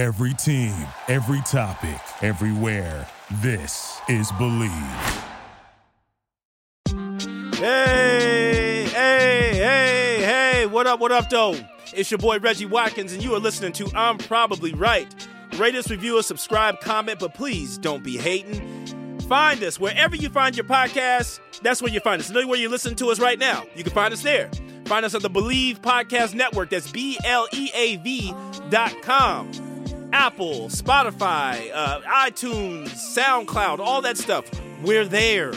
Every team, every topic, everywhere. This is Bleav. Hey, hey, hey, hey, what up, what up, though? It's your boy Reggie Watkins, and you are listening to I'm Probably Right. Rate us, review us, subscribe, comment, but please don't be hating. Find us wherever you find your podcast. That's where you find us. Know where you're listening to us right now. You can find us there. Find us at the Bleav Podcast Network. That's B L E A V dot com. Apple, Spotify, uh, iTunes, SoundCloud, all that stuff. We're there.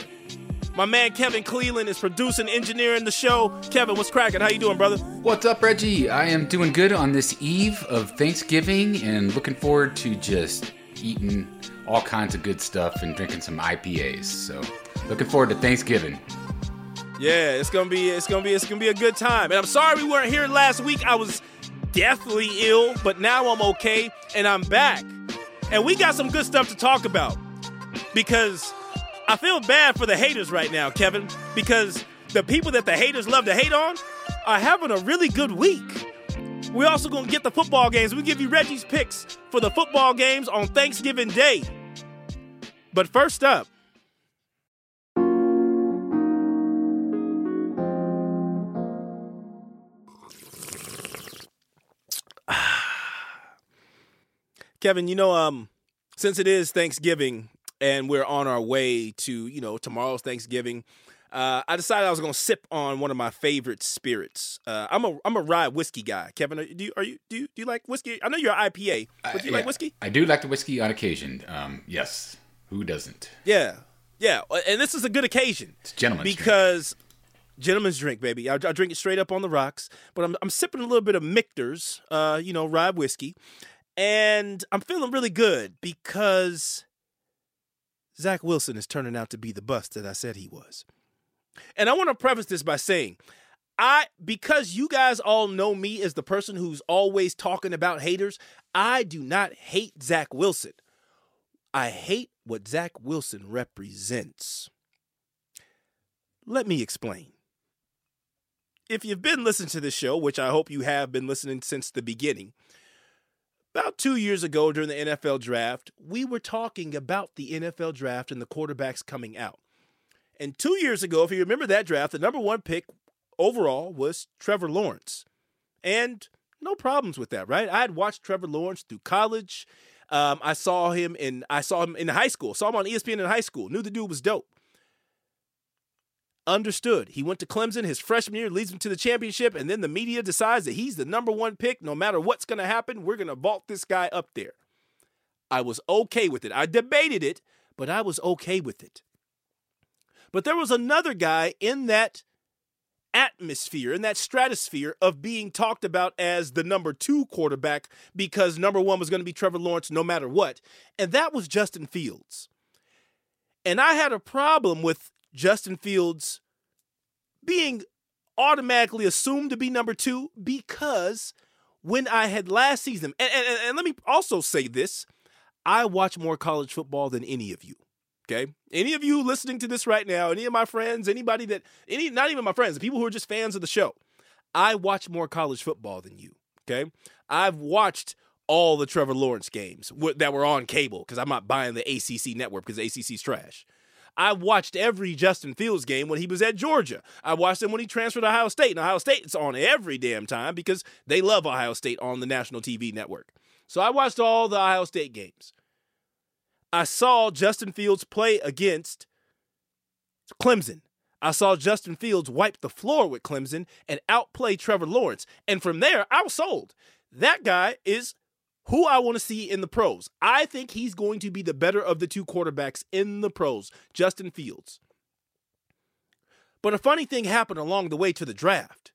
My man Kevin Cleveland is producing, engineering the show. Kevin, what's cracking? How you doing, brother? What's up, Reggie? I am doing good on this eve of Thanksgiving and looking forward to just eating all kinds of good stuff and drinking some IPAs. So, looking forward to Thanksgiving. Yeah, it's gonna be it's gonna be it's gonna be a good time. And I'm sorry we weren't here last week. I was deathly ill, but now I'm okay and I'm back. And we got some good stuff to talk about because I feel bad for the haters right now, Kevin, because the people that the haters love to hate on are having a really good week. We're also going to get the football games. We give you Reggie's picks for the football games on Thanksgiving Day. But first up, Kevin, you know, um, since it is Thanksgiving and we're on our way to, you know, tomorrow's Thanksgiving, uh, I decided I was going to sip on one of my favorite spirits. Uh, I'm a I'm a rye whiskey guy. Kevin, are, do you are you do you, do you like whiskey? I know you're an IPA, but do you Uh, like yeah, whiskey? I do like the whiskey on occasion. Um, yes, who doesn't? Yeah, yeah. And this is a good occasion It's gentleman's drink. because gentleman's drink, baby. I, I drink it straight up on the rocks. But I'm I'm sipping a little bit of Michter's, uh, you know, rye whiskey, and I'm feeling really good because Zach Wilson is turning out to be the bust that I said he was. And I want to preface this by saying, I because you guys all know me as the person who's always talking about haters, I do not hate Zach Wilson. I hate what Zach Wilson represents. Let me explain. If you've been listening to this show, which I hope you have been listening since the beginning, about two years ago during the NFL draft, we were talking about the NFL draft and the quarterbacks coming out. And two years ago, if you remember that draft, the number one pick overall was Trevor Lawrence. And no problems with that, right? I had watched Trevor Lawrence through college. Um, I saw him in I saw him in high school. Saw him on ESPN in high school. Knew the dude was dope. Understood. He went to Clemson his freshman year, leads him to the championship, and then the media decides that he's the number one pick. No matter what's going to happen, we're going to vault this guy up there. I was okay with it. I debated it, but I was okay with it. But there was another guy in that atmosphere, in that stratosphere of being talked about as the number two quarterback because number one was going to be Trevor Lawrence no matter what. And that was Justin Fields. And I had a problem with Justin Fields being automatically assumed to be number two because when I had last season, and, and, and let me also say this I watch more college football than any of you. Okay. Any of you listening to this right now, any of my friends, anybody that, any, not even my friends, the people who are just fans of the show, I watch more college football than you. Okay. I've watched all the Trevor Lawrence games that were on cable because I'm not buying the ACC network because ACC's trash. I watched every Justin Fields game when he was at Georgia. I watched him when he transferred to Ohio State. And Ohio State's on every damn time because they love Ohio State on the national TV network. So I watched all the Ohio State games. I saw Justin Fields play against Clemson. I saw Justin Fields wipe the floor with Clemson and outplay Trevor Lawrence. And from there, I was sold. That guy is who I want to see in the pros. I think he's going to be the better of the two quarterbacks in the pros, Justin Fields. But a funny thing happened along the way to the draft.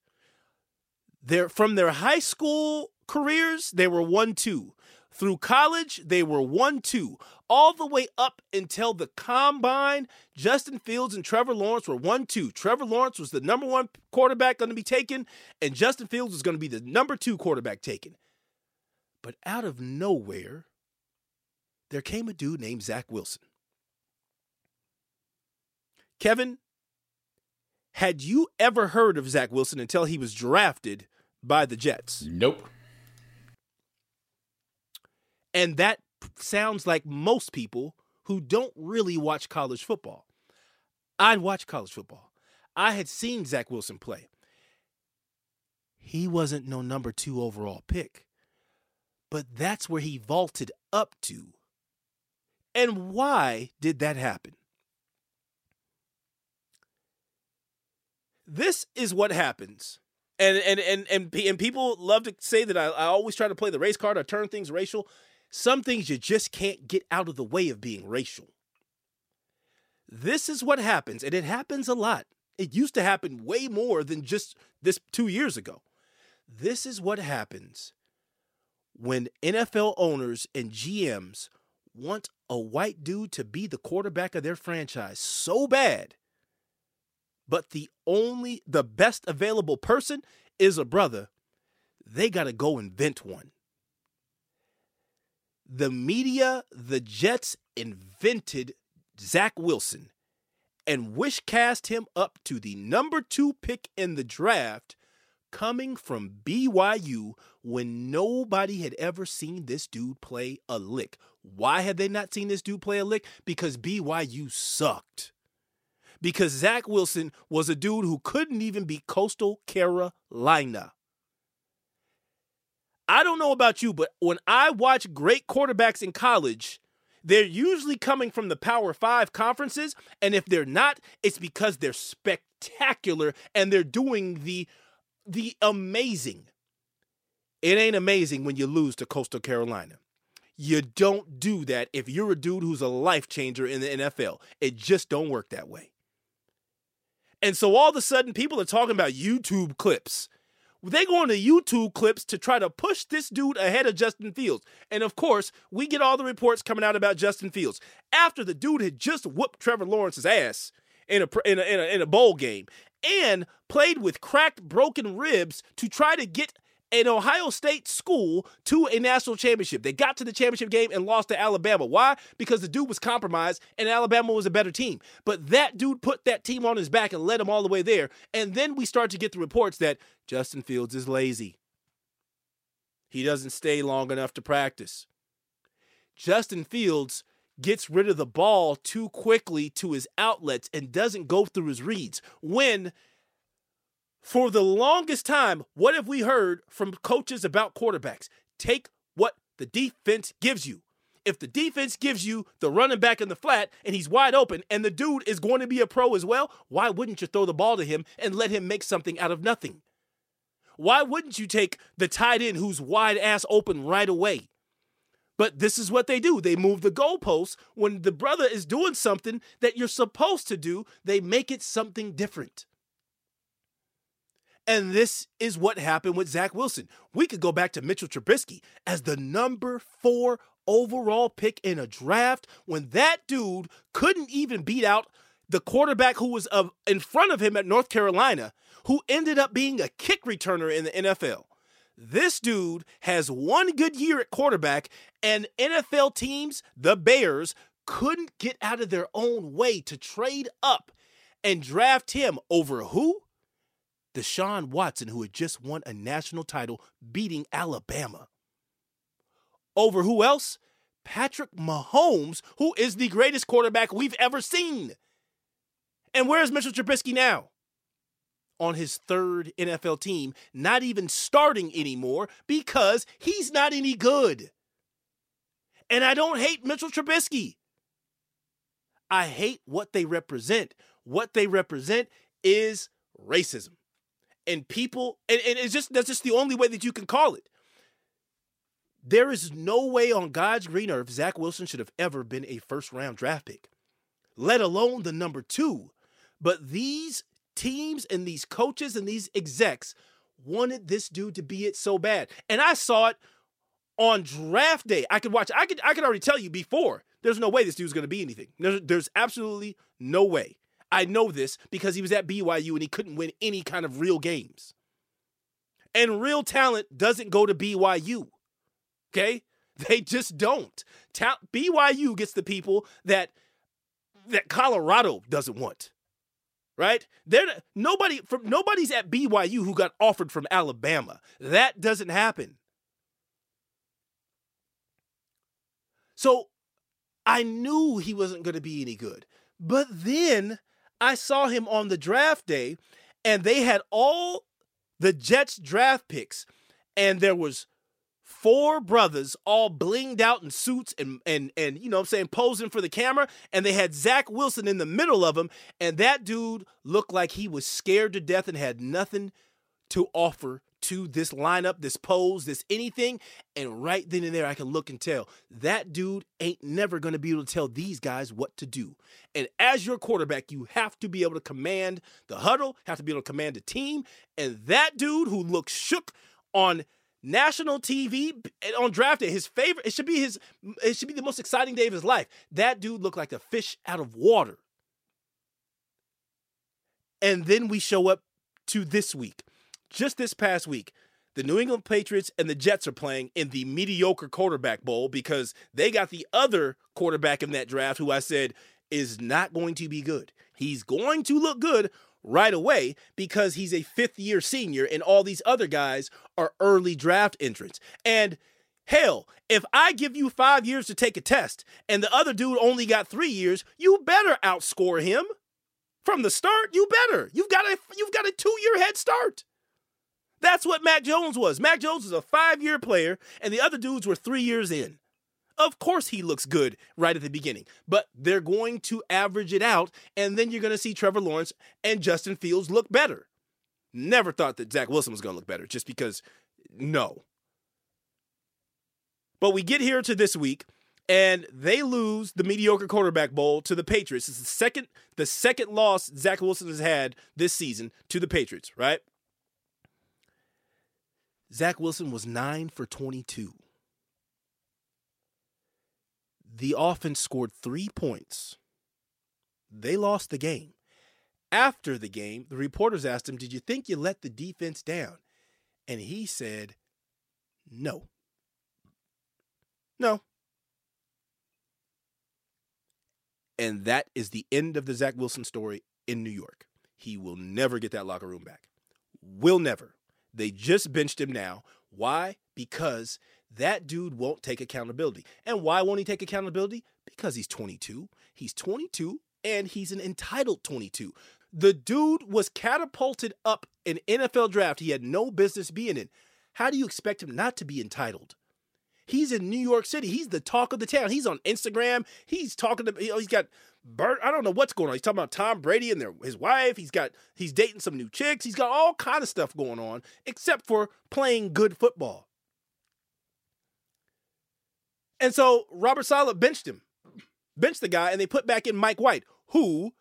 They're, from their high school careers, they were 1 2. Through college, they were 1 2. All the way up until the combine, Justin Fields and Trevor Lawrence were 1 2. Trevor Lawrence was the number one quarterback going to be taken, and Justin Fields was going to be the number two quarterback taken. But out of nowhere, there came a dude named Zach Wilson. Kevin, had you ever heard of Zach Wilson until he was drafted by the Jets? Nope. And that sounds like most people who don't really watch college football. I'd watch college football. I had seen Zach Wilson play. He wasn't no number two overall pick, but that's where he vaulted up to. And why did that happen? This is what happens. And and and and, and people love to say that I, I always try to play the race card, or turn things racial. Some things you just can't get out of the way of being racial. This is what happens, and it happens a lot. It used to happen way more than just this two years ago. This is what happens when NFL owners and GMs want a white dude to be the quarterback of their franchise so bad, but the only, the best available person is a brother, they got to go invent one. The media, the Jets invented Zach Wilson and wish cast him up to the number two pick in the draft, coming from BYU when nobody had ever seen this dude play a lick. Why had they not seen this dude play a lick? Because BYU sucked. Because Zach Wilson was a dude who couldn't even be Coastal Carolina. I don't know about you, but when I watch great quarterbacks in college, they're usually coming from the Power Five conferences. And if they're not, it's because they're spectacular and they're doing the the amazing. It ain't amazing when you lose to Coastal Carolina. You don't do that if you're a dude who's a life changer in the NFL. It just don't work that way. And so all of a sudden, people are talking about YouTube clips. They go into YouTube clips to try to push this dude ahead of Justin Fields. And of course, we get all the reports coming out about Justin Fields after the dude had just whooped Trevor Lawrence's ass in a in a, in a, in a bowl game and played with cracked, broken ribs to try to get an Ohio State school to a national championship. They got to the championship game and lost to Alabama. Why? Because the dude was compromised and Alabama was a better team. But that dude put that team on his back and led them all the way there. And then we start to get the reports that Justin Fields is lazy. He doesn't stay long enough to practice. Justin Fields gets rid of the ball too quickly to his outlets and doesn't go through his reads. When for the longest time, what have we heard from coaches about quarterbacks? Take what the defense gives you. If the defense gives you the running back in the flat and he's wide open and the dude is going to be a pro as well, why wouldn't you throw the ball to him and let him make something out of nothing? Why wouldn't you take the tight end who's wide ass open right away? But this is what they do. They move the goalposts. When the brother is doing something that you're supposed to do, they make it something different. And this is what happened with Zach Wilson. We could go back to Mitchell Trubisky as the number four overall pick in a draft when that dude couldn't even beat out the quarterback who was in front of him at North Carolina, who ended up being a kick returner in the NFL. This dude has one good year at quarterback, and NFL teams, the Bears, couldn't get out of their own way to trade up and draft him over who? Deshaun Watson, who had just won a national title beating Alabama. Over who else? Patrick Mahomes, who is the greatest quarterback we've ever seen. And where's Mitchell Trubisky now? On his third NFL team, not even starting anymore because he's not any good. And I don't hate Mitchell Trubisky. I hate what they represent. What they represent is racism and people and, and it's just that's just the only way that you can call it. There is no way on God's green earth Zach Wilson should have ever been a first round draft pick, let alone the number two. But these teams and these coaches and these execs wanted this dude to be it so bad. And I saw it on draft day. I could watch, I could I could already tell you before. There's no way this dude's gonna be anything. There's, there's absolutely no way. I know this because he was at BYU and he couldn't win any kind of real games. And real talent doesn't go to BYU. Okay? They just don't. Ta- BYU gets the people that that Colorado doesn't want. Right? There nobody from nobody's at BYU who got offered from Alabama. That doesn't happen. So I knew he wasn't going to be any good. But then I saw him on the draft day and they had all the Jets draft picks and there was four brothers all blinged out in suits and and and you know I'm saying posing for the camera and they had Zach Wilson in the middle of them and that dude looked like he was scared to death and had nothing to offer to this lineup, this pose, this anything. And right then and there, I can look and tell that dude ain't never going to be able to tell these guys what to do. And as your quarterback, you have to be able to command the huddle, have to be able to command the team. And that dude who looks shook on national TV eh, on draft day. His favorite. It should be his. It should be the most exciting day of his life. That dude looked like a fish out of water. And then we show up to this week. Just this past week, the New England Patriots and the Jets are playing in the mediocre quarterback bowl because they got the other quarterback in that draft who I said is not going to be good. He's going to look good right away because he's a fifth year senior and all these other guys are early draft entrants. And hell, if I give you five years to take a test and the other dude only got three years, you better outscore him. From the start, you better. You've got a you've got a two year head start. That's what Mac Jones was. Mac Jones was a five year player, and the other dudes were three years in. Of course, he looks good right at the beginning, but they're going to average it out, and then you're going to see Trevor Lawrence and Justin Fields look better. Never thought that Zach Wilson was going to look better just because, no. But we get here to this week, and they lose the mediocre quarterback bowl to the Patriots. It's the second, the second loss Zach Wilson has had this season to the Patriots, right? Zach Wilson was nine for 22 the offense scored three points. They lost the game. After the game, the reporters asked him, Did you think you let the defense down? And he said, No. No. And that is the end of the Zach Wilson story in New York. He will never get that locker room back. Will never. They just benched him now. Why? Because that dude won't take accountability. And why won't he take accountability? Because he's 22. He's 22 and he's an entitled 22. The dude was catapulted up an NFL draft he had no business being in. How do you expect him not to be entitled? He's in New York City. He's the talk of the town. He's on Instagram. He's talking to you know, he's got Bert. I don't know what's going on. He's talking about Tom Brady and their his wife. He's got he's dating some new chicks. He's got all kind of stuff going on, except for playing good football. And so Robert Saleh benched him, benched the guy, and they put back in Mike White, who,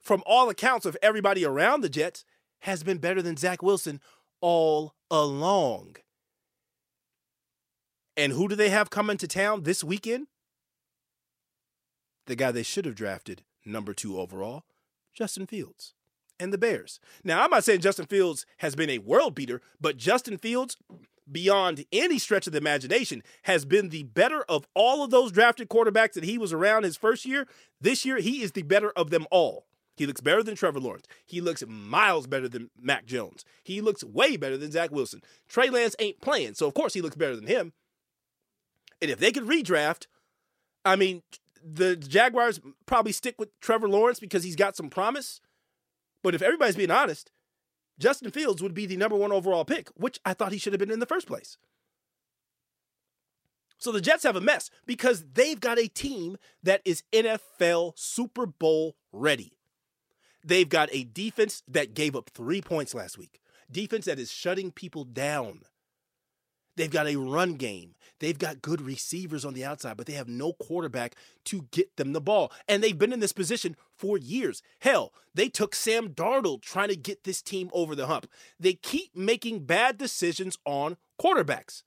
from all accounts of everybody around the Jets, has been better than Zach Wilson all along. And who do they have coming to town this weekend? The guy they should have drafted, number two overall, Justin Fields and the Bears. Now, I'm not saying Justin Fields has been a world beater, but Justin Fields beyond any stretch of the imagination, has been the better of all of those drafted quarterbacks that he was around his first year. This year, he is the better of them all. He looks better than Trevor Lawrence. He looks miles better than Mac Jones. He looks way better than Zach Wilson. Trey Lance ain't playing, so of course he looks better than him. And if they could redraft, I mean, the Jaguars probably stick with Trevor Lawrence because he's got some promise. But if everybody's being honest, Justin Fields would be the number one overall pick, which I thought he should have been in the first place. So the Jets have a mess because they've got a team that is NFL Super Bowl ready. They've got a defense that gave up three points last week, defense that is shutting people down. They've got a run game. They've got good receivers on the outside, but they have no quarterback to get them the ball. And they've been in this position for years. Hell, they took Sam Darnold trying to get this team over the hump. They keep making bad decisions on quarterbacks.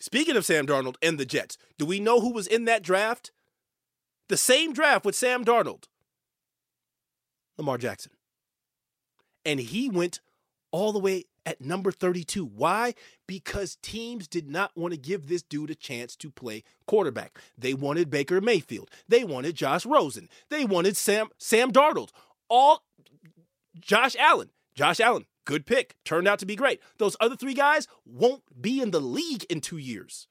Speaking of Sam Darnold and the Jets, do we know who was in that draft? The same draft with Sam Darnold. Lamar Jackson. And he went all the way at number 32. Why? Because teams did not want to give this dude a chance to play quarterback. They wanted Baker Mayfield. They wanted Josh Rosen. They wanted Sam Sam Darnold. All Josh Allen. Josh Allen, good pick. Turned out to be great. Those other three guys won't be in the league in 2 years.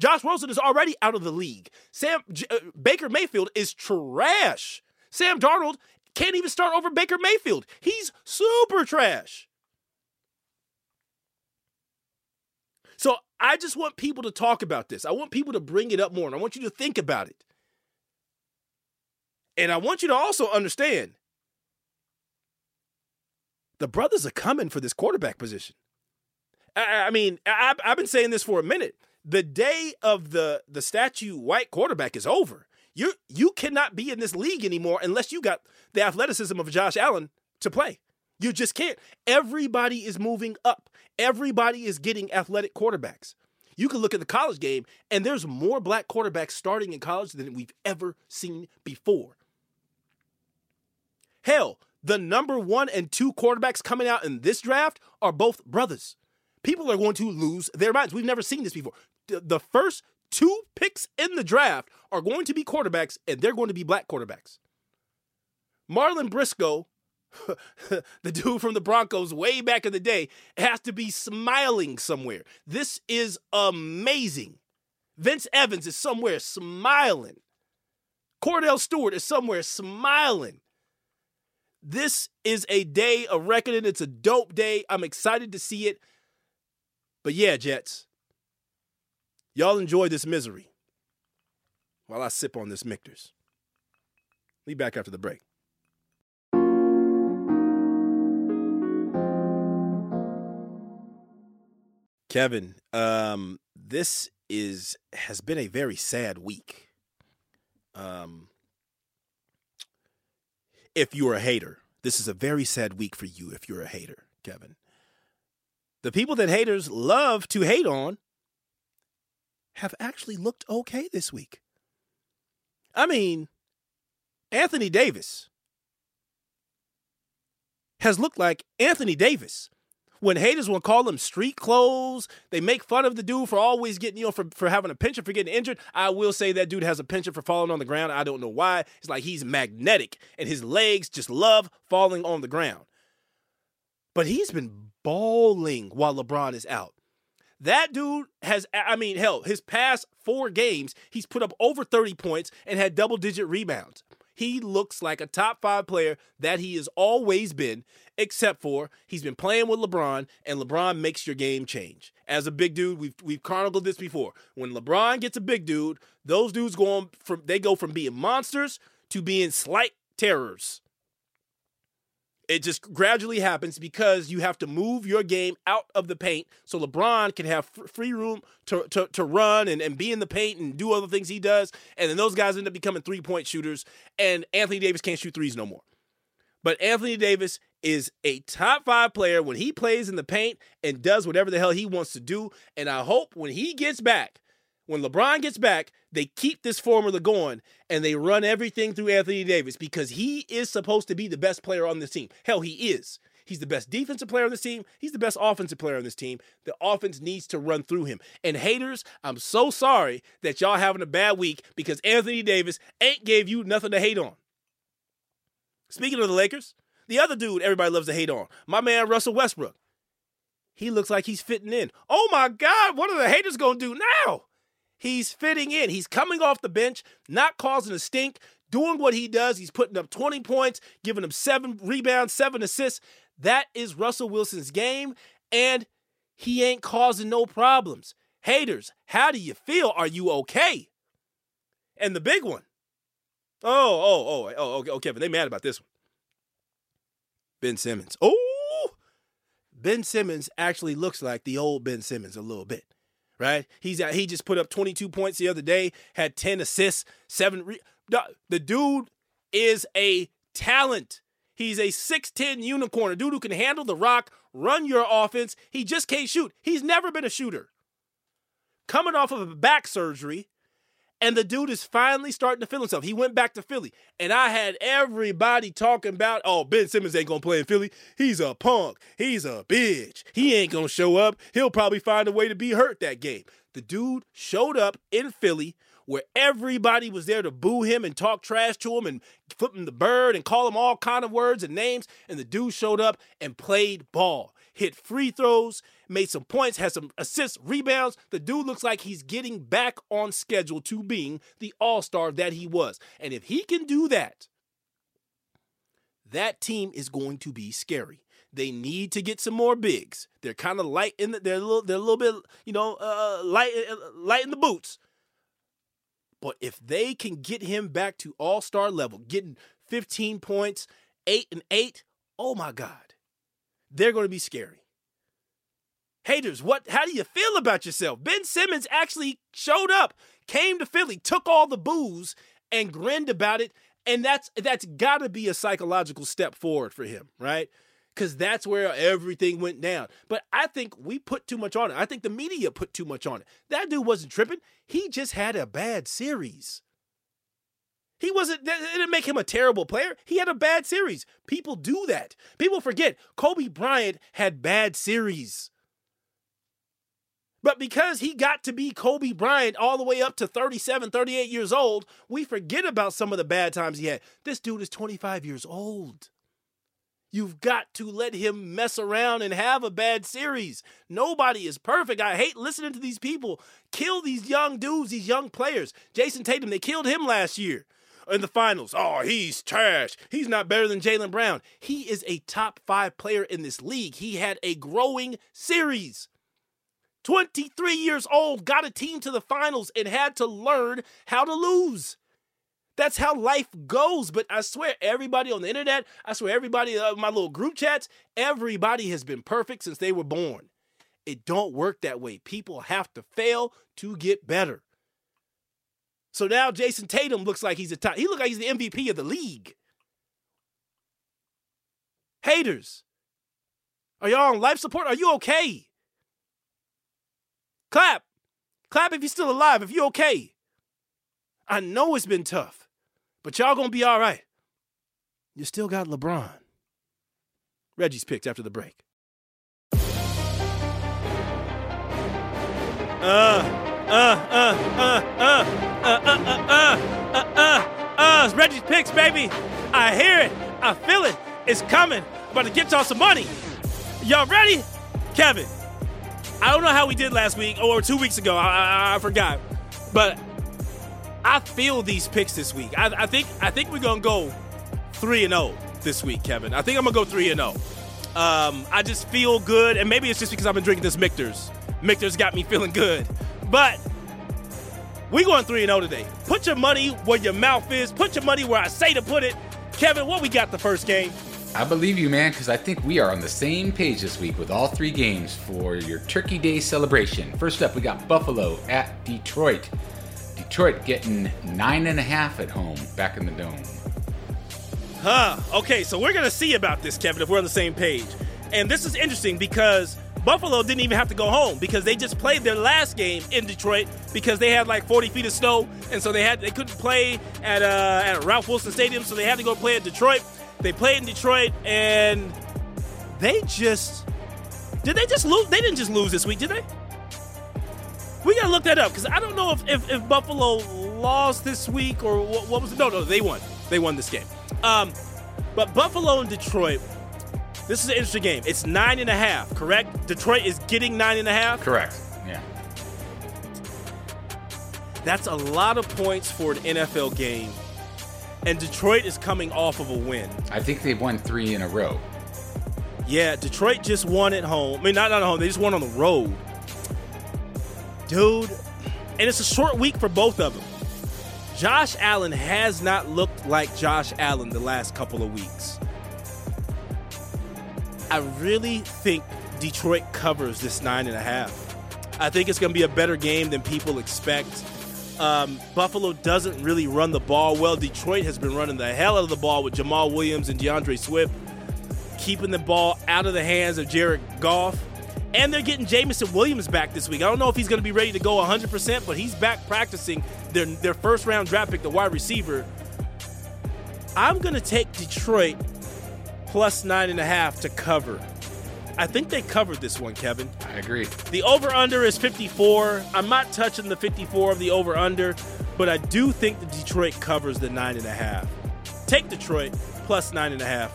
Josh Rosen is already out of the league. Sam uh, Baker Mayfield is trash. Sam Darnold can't even start over Baker Mayfield. He's super trash. So I just want people to talk about this. I want people to bring it up more, and I want you to think about it. And I want you to also understand the brothers are coming for this quarterback position. I, I mean, I, I've been saying this for a minute. The day of the the statue white quarterback is over. You you cannot be in this league anymore unless you got the athleticism of Josh Allen to play. You just can't. Everybody is moving up. Everybody is getting athletic quarterbacks. You can look at the college game, and there's more black quarterbacks starting in college than we've ever seen before. Hell, the number one and two quarterbacks coming out in this draft are both brothers. People are going to lose their minds. We've never seen this before. The first two picks in the draft are going to be quarterbacks, and they're going to be black quarterbacks. Marlon Briscoe, the dude from the Broncos way back in the day, has to be smiling somewhere. This is amazing. Vince Evans is somewhere smiling. Kordell Stewart is somewhere smiling. This is a day of reckoning. It's a dope day. I'm excited to see it. But yeah, Jets, y'all enjoy this misery while I sip on this Michter's. Be back after the break. Kevin, um, this is has been a very sad week. Um, if you're a hater, this is a very sad week for you if you're a hater, Kevin. The people that haters love to hate on have actually looked okay this week. I mean, Anthony Davis has looked like Anthony Davis. When haters will call him street clothes, they make fun of the dude for always getting, you know, for, for having a penchant for getting injured. I will say that dude has a penchant for falling on the ground. I don't know why. It's like he's magnetic and his legs just love falling on the ground. But he's been balling while LeBron is out. That dude has, I mean, hell, his past four games, he's put up over 30 points and had double digit rebounds. He looks like a top five player that he has always been, except for he's been playing with LeBron, and LeBron makes your game change. As a big dude, we've we've chronicled this before. When LeBron gets a big dude, those dudes go on from they go from being monsters to being slight terrors. It just gradually happens because you have to move your game out of the paint so LeBron can have free room to, to, to run and, and be in the paint and do other things he does. And then those guys end up becoming three point shooters, and Anthony Davis can't shoot threes no more. But Anthony Davis is a top five player when he plays in the paint and does whatever the hell he wants to do. And I hope when he gets back, when LeBron gets back, they keep this formula going and they run everything through Anthony Davis because he is supposed to be the best player on this team. Hell, he is. He's the best defensive player on this team. He's the best offensive player on this team. The offense needs to run through him. And haters, I'm so sorry that y'all having a bad week because Anthony Davis ain't gave you nothing to hate on. Speaking of the Lakers, the other dude everybody loves to hate on, my man Russell Westbrook. He looks like he's fitting in. Oh my God, what are the haters gonna do now? He's fitting in. He's coming off the bench, not causing a stink, doing what he does. He's putting up 20 points, giving him seven rebounds, seven assists. That is Russell Wilson's game, and he ain't causing no problems. Haters, how do you feel? Are you okay? And the big one. Oh, oh, oh, oh, oh, Kevin, they mad about this one. Ben Simmons. Oh, Ben Simmons actually looks like the old Ben Simmons a little bit right? He's at, he just put up 22 points the other day, had 10 assists, seven. Re- the dude is a talent. He's a 6'10 unicorn, a dude who can handle the rock, run your offense. He just can't shoot. He's never been a shooter. Coming off of a back surgery, and the dude is finally starting to feel himself. He went back to Philly. And I had everybody talking about, oh, Ben Simmons ain't to play in Philly. He's a punk. He's a bitch. He ain't to show up. He'll probably find a way to be hurt that game. The dude showed up in Philly where everybody was there to boo him and talk trash to him and flip him the bird and call him all kind of words and names. And the dude showed up and played ball. Hit free throws, made some points, had some assists, rebounds. The dude looks like he's getting back on schedule to being the all star that he was. And if he can do that, that team is going to be scary. They need to get some more bigs. They're kind of light in the, they're a little they're a little bit you know uh, light uh, light in the boots. But if they can get him back to all star level, getting 15 points, eight and eight, oh my God, they're going to be scary. Haters, what? How do you feel about yourself? Ben Simmons actually showed up, came to Philly, took all the booze, and grinned about it. And that's that's got to be a psychological step forward for him, right? Because that's where everything went down. But I think we put too much on it. I think the media put too much on it. That dude wasn't tripping. He just had a bad series. He wasn't, that didn't make him a terrible player. He had a bad series. People do that. People forget Kobe Bryant had bad series. But because he got to be Kobe Bryant all the way up to 37, 38 years old, we forget about some of the bad times he had. This dude is 25 years old. You've got to let him mess around and have a bad series. Nobody is perfect. I hate listening to these people kill these young dudes, these young players. Jayson Tatum, they killed him last year in the finals. Oh, he's trash. He's not better than Jaylen Brown. He is a top five player in this league. He had a growing series. 23 years old, got a team to the finals and had to learn how to lose. That's how life goes. But I swear, everybody on the internet, I swear, everybody, uh, my little group chats, everybody has been perfect since they were born. It don't work that way. People have to fail to get better. So now Jayson Tatum looks like he's a top. He looks like he's the MVP of the league. Haters, are y'all on life support? Are you okay? Clap. Clap if you're still alive, if you're okay. I know it's been tough, but y'all gonna be all right. You still got LeBron. Reggie's picks after the break. Uh, uh, uh, uh, uh, uh, uh, uh, uh, uh, uh, uh, it's Reggie's picks, baby. I hear it. I feel it. It's coming. About to get y'all some money. Y'all ready? Kevin, I don't know how we did last week or two weeks ago. I, I, I forgot, but I feel these picks this week. I, I think I think we're gonna go three and zero this week, Kevin. I think I'm gonna go three and zero. Um, I just feel good, and maybe it's just because I've been drinking this Michter's. Michter's got me feeling good, but we going three and zero today. Put your money where your mouth is. Put your money where I say to put it. Kevin, what we got the first game? I believe you, man, because I think we are on the same page this week with all three games for your Turkey Day celebration. First up, we got Buffalo at Detroit. Detroit getting nine and a half at home, back in the dome. Huh. Okay, so we're gonna see about this, Kevin, if we're on the same page. And this is interesting because Buffalo didn't even have to go home because they just played their last game in Detroit because they had like 40 feet of snow, and so they had they couldn't play at uh, at Ralph Wilson Stadium, so they had to go play at Detroit. They played in Detroit, and they just did they just lose? They didn't just lose this week, did they? We gotta look that up because I don't know if, if, if Buffalo lost this week or what, what, was it? No, no, they won. They won this game. Um, but Buffalo and Detroit, this is an interesting game. It's nine and a half, correct? Detroit is getting nine and a half. Correct. Yeah. That's a lot of points for an NFL game and Detroit is coming off of a win. I think they've won three in a row. Yeah, Detroit just won at home. I mean, not, not at home, they just won on the road. Dude, and it's a short week for both of them. Josh Allen has not looked like Josh Allen the last couple of weeks. I really think Detroit covers this nine and a half. I think it's going to be a better game than people expect. Um, Buffalo doesn't really run the ball well. Detroit has been running the hell out of the ball with Jamaal Williams and D'Andre Swift, keeping the ball out of the hands of Jared Goff. And they're getting Jameson Williams back this week. I don't know if he's going to be ready to go 100%, but he's back practicing their, their first round draft pick, the wide receiver. I'm going to take Detroit plus nine and a half to cover. I think they covered this one, Kevin. I agree. The over under is 54. I'm not touching the 54 of the over under, but I do think the Detroit covers the nine and a half. Take Detroit plus nine and a half.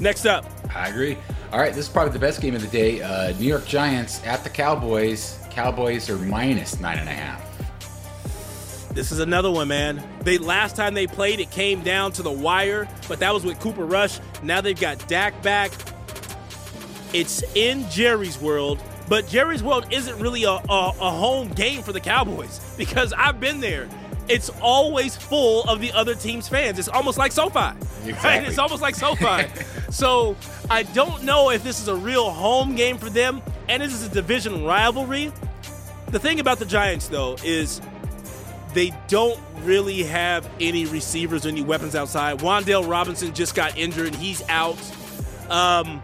Next up, I agree. All right, this is probably the best game of the day. Uh, New York Giants at the Cowboys. Cowboys are minus nine and a half. This is another one, man. They last time they played, it came down to the wire, but that was with Cooper Rush. Now they've got Dak back. It's in Jerry's world, but Jerry's world isn't really a, a, a home game for the Cowboys because I've been there. It's always full of the other team's fans. It's almost like SoFi. Exactly. Right? It's almost like SoFi. so I don't know if this is a real home game for them, and this is a division rivalry. The thing about the Giants, though, is they don't really have any receivers or any weapons outside. Wan'Dale Robinson just got injured and he's out. Um,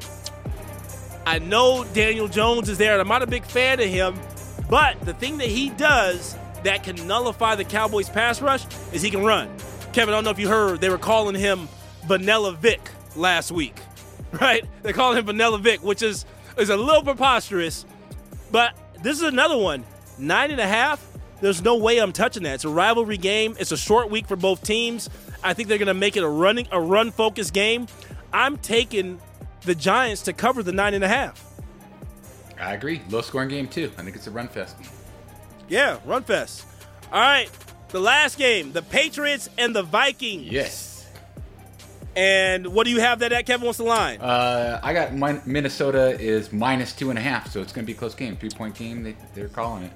I know Daniel Jones is there, and I'm not a big fan of him, but the thing that he does that can nullify the Cowboys' pass rush is he can run. Kevin, I don't know if you heard, they were calling him Vanilla Vic last week, right? They called him Vanilla Vic, which is, is a little preposterous, but this is another one. Nine and a half, there's no way I'm touching that. It's a rivalry game. It's a short week for both teams. I think they're going to make it a running, a run focused game. I'm taking the Giants to cover the nine and a half. I agree. Low scoring game too. I think it's a run fest. Yeah, run fest. All right, the last game, the Patriots and the Vikings. Yes. And what do you have that at? Kevin wants the line. Uh, I got min- Minnesota is minus two and a half, so it's going to be a close game. Three point game. They, they're calling it.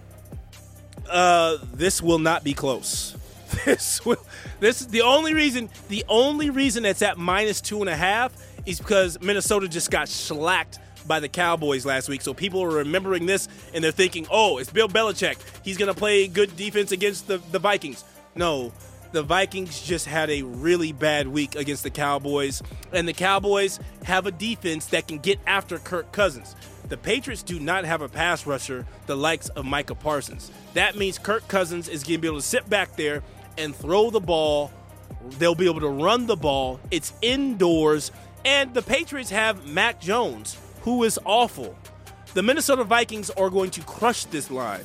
Uh, this will not be close. This will. This is the only reason. The only reason it's at minus two and a half is because Minnesota just got slacked by the Cowboys last week. So people are remembering this and they're thinking, "Oh, it's Bill Belichick. He's going to play good defense against the the Vikings." No, the Vikings just had a really bad week against the Cowboys, and the Cowboys have a defense that can get after Kirk Cousins. The Patriots do not have a pass rusher the likes of Micah Parsons. That means Kirk Cousins is going to be able to sit back there and throw the ball. They'll be able to run the ball. It's indoors, and the Patriots have Mac Jones, who is awful. The Minnesota Vikings are going to crush this line.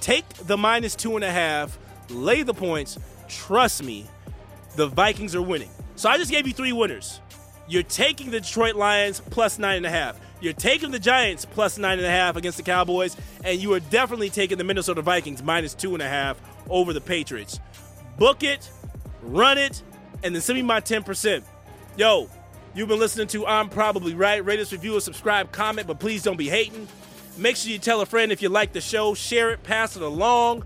Take the minus two and a half, lay the points. Trust me, the Vikings are winning. So I just gave you three winners. You're taking the Detroit Lions plus nine and a half. You're taking the Giants plus nine and a half against the Cowboys, and you are definitely taking the Minnesota Vikings minus two and a half over the Patriots. Book it, run it, and then send me my 10%. Yo, you've been listening to I'm Probably Right. Rate us, review us, subscribe, comment, but please don't be hating. Make sure you tell a friend if you like the show, share it, pass it along.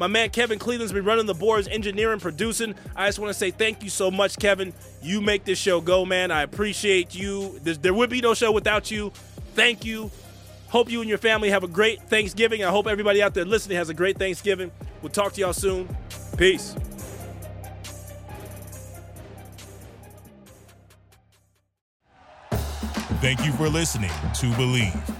My man Kevin Cleveland's been running the boards, engineering, producing. I just want to say thank you so much, Kevin. You make this show go, man. I appreciate you. There's, there would be no show without you. Thank you. Hope you and your family have a great Thanksgiving. I hope everybody out there listening has a great Thanksgiving. We'll talk to y'all soon. Peace. Thank you for listening to Bleav.